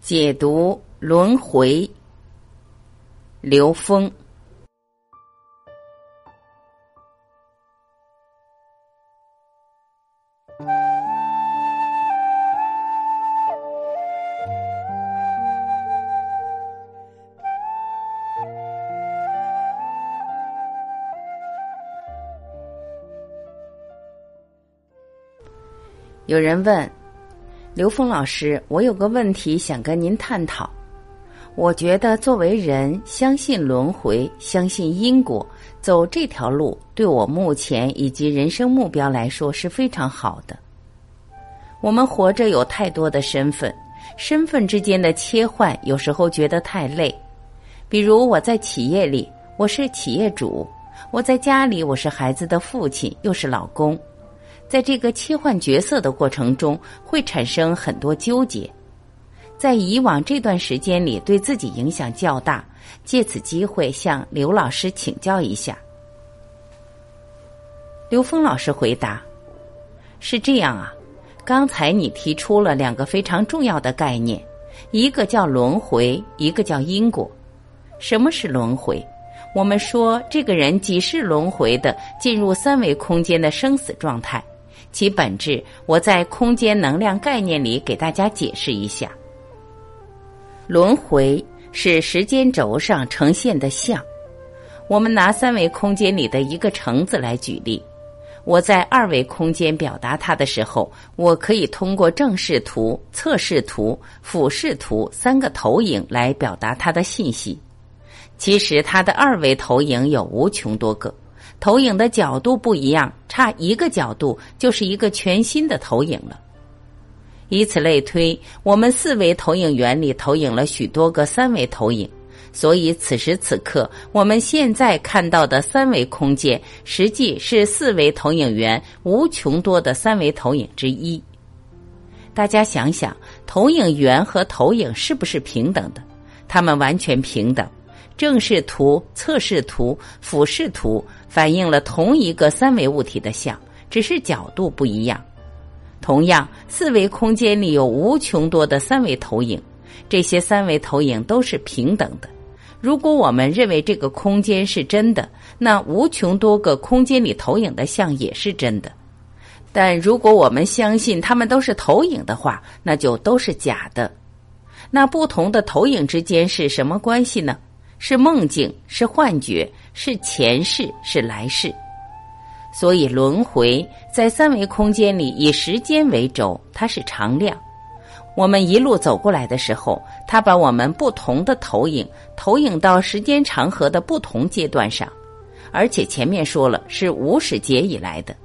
解读轮回，刘峰。有人问。刘峰老师，我有个问题想跟您探讨。我觉得作为人，相信轮回，相信因果，走这条路对我目前以及人生目标来说是非常好的。我们活着有太多的身份，身份之间的切换有时候觉得太累。比如我在企业里，我是企业主；我在家里，我是孩子的父亲，又是老公。在这个切换角色的过程中，会产生很多纠结。在以往这段时间里，对自己影响较大。借此机会向刘老师请教一下。刘峰老师回答：“是这样啊，刚才你提出了两个非常重要的概念，一个叫轮回，一个叫因果。什么是轮回？我们说这个人几世轮回的进入三维空间的生死状态。”其本质，我在空间能量概念里给大家解释一下。轮回是时间轴上呈现的像。我们拿三维空间里的一个橙子来举例。我在二维空间表达它的时候，我可以通过正视图、侧视图、俯视图三个投影来表达它的信息。其实它的二维投影有无穷多个。投影的角度不一样，差一个角度就是一个全新的投影了。以此类推，我们四维投影原理投影了许多个三维投影，所以此时此刻我们现在看到的三维空间，实际是四维投影源无穷多的三维投影之一。大家想想，投影源和投影是不是平等的？它们完全平等。正视图、侧视图、俯视图反映了同一个三维物体的像，只是角度不一样。同样，四维空间里有无穷多的三维投影，这些三维投影都是平等的。如果我们认为这个空间是真的，那无穷多个空间里投影的像也是真的。但如果我们相信它们都是投影的话，那就都是假的。那不同的投影之间是什么关系呢？是梦境，是幻觉，是前世，是来世。所以轮回在三维空间里以时间为轴，它是常量。我们一路走过来的时候，它把我们不同的投影投影到时间长河的不同阶段上，而且前面说了是无始劫以来的。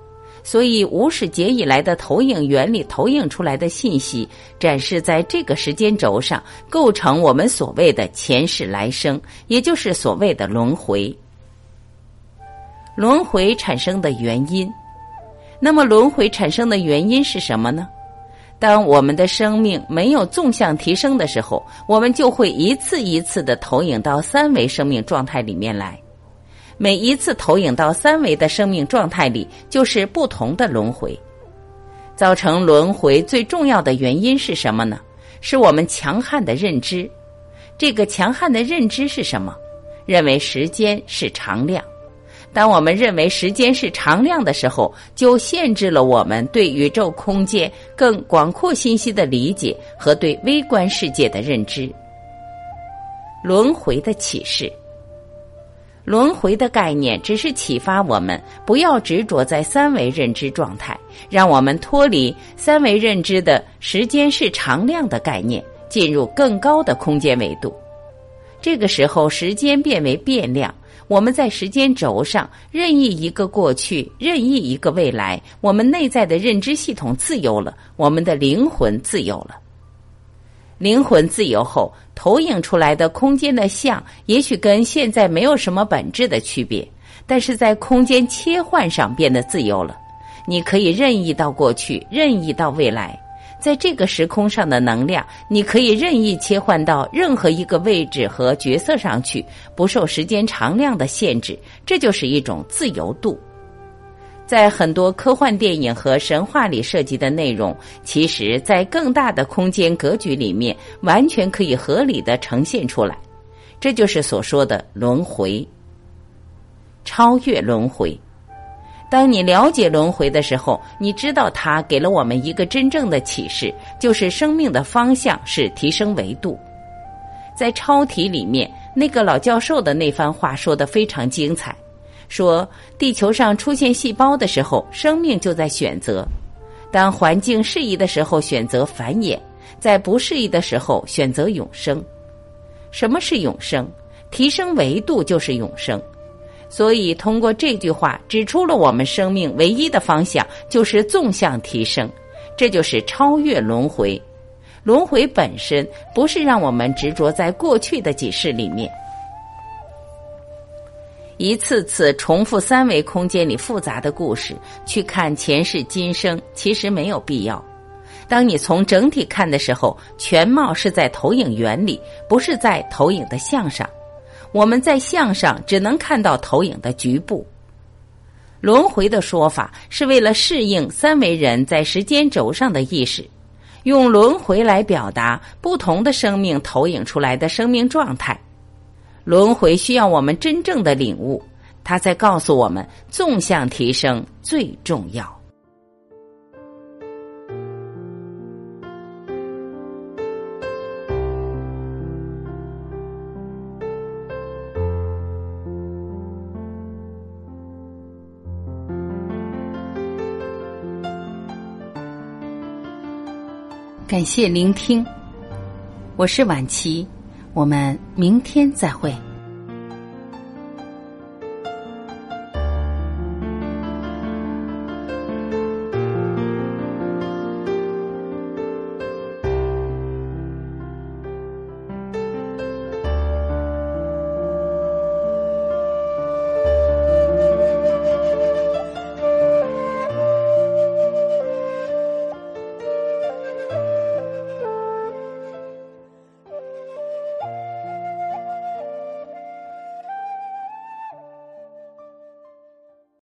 所以，无始劫以来的投影原理投影出来的信息，展示在这个时间轴上，构成我们所谓的前世来生，也就是所谓的轮回。轮回产生的原因，那么轮回产生的原因是什么呢？当我们的生命没有纵向提升的时候，我们就会一次一次的投影到三维生命状态里面来。每一次投影到三维的生命状态里，就是不同的轮回。造成轮回最重要的原因是什么呢？是我们强悍的认知。这个强悍的认知是什么？认为时间是常量。当我们认为时间是常量的时候，就限制了我们对宇宙空间更广阔信息的理解和对微观世界的认知。轮回的启示。轮回的概念只是启发我们不要执着在三维认知状态，让我们脱离三维认知的时间是常量的概念，进入更高的空间维度。这个时候，时间变为变量，我们在时间轴上任意一个过去，任意一个未来，我们内在的认知系统自由了，我们的灵魂自由了。灵魂自由后，投影出来的空间的像，也许跟现在没有什么本质的区别，但是在空间切换上变得自由了。你可以任意到过去，任意到未来，在这个时空上的能量，你可以任意切换到任何一个位置和角色上去，不受时间长量的限制。这就是一种自由度。在很多科幻电影和神话里涉及的内容，其实，在更大的空间格局里面，完全可以合理的呈现出来。这就是所说的轮回、超越轮回。当你了解轮回的时候，你知道它给了我们一个真正的启示，就是生命的方向是提升维度。在超体里面，那个老教授的那番话说的非常精彩。说，地球上出现细胞的时候，生命就在选择；当环境适宜的时候，选择繁衍；在不适宜的时候，选择永生。什么是永生？提升维度就是永生。所以，通过这句话指出了我们生命唯一的方向就是纵向提升，这就是超越轮回。轮回本身不是让我们执着在过去的几世里面。一次次重复三维空间里复杂的故事，去看前世今生，其实没有必要。当你从整体看的时候，全貌是在投影原理，不是在投影的像上。我们在像上只能看到投影的局部。轮回的说法是为了适应三维人在时间轴上的意识，用轮回来表达不同的生命投影出来的生命状态。轮回需要我们真正的领悟，他在告诉我们，纵向提升最重要。感谢聆听，我是晚琪。我们明天再会。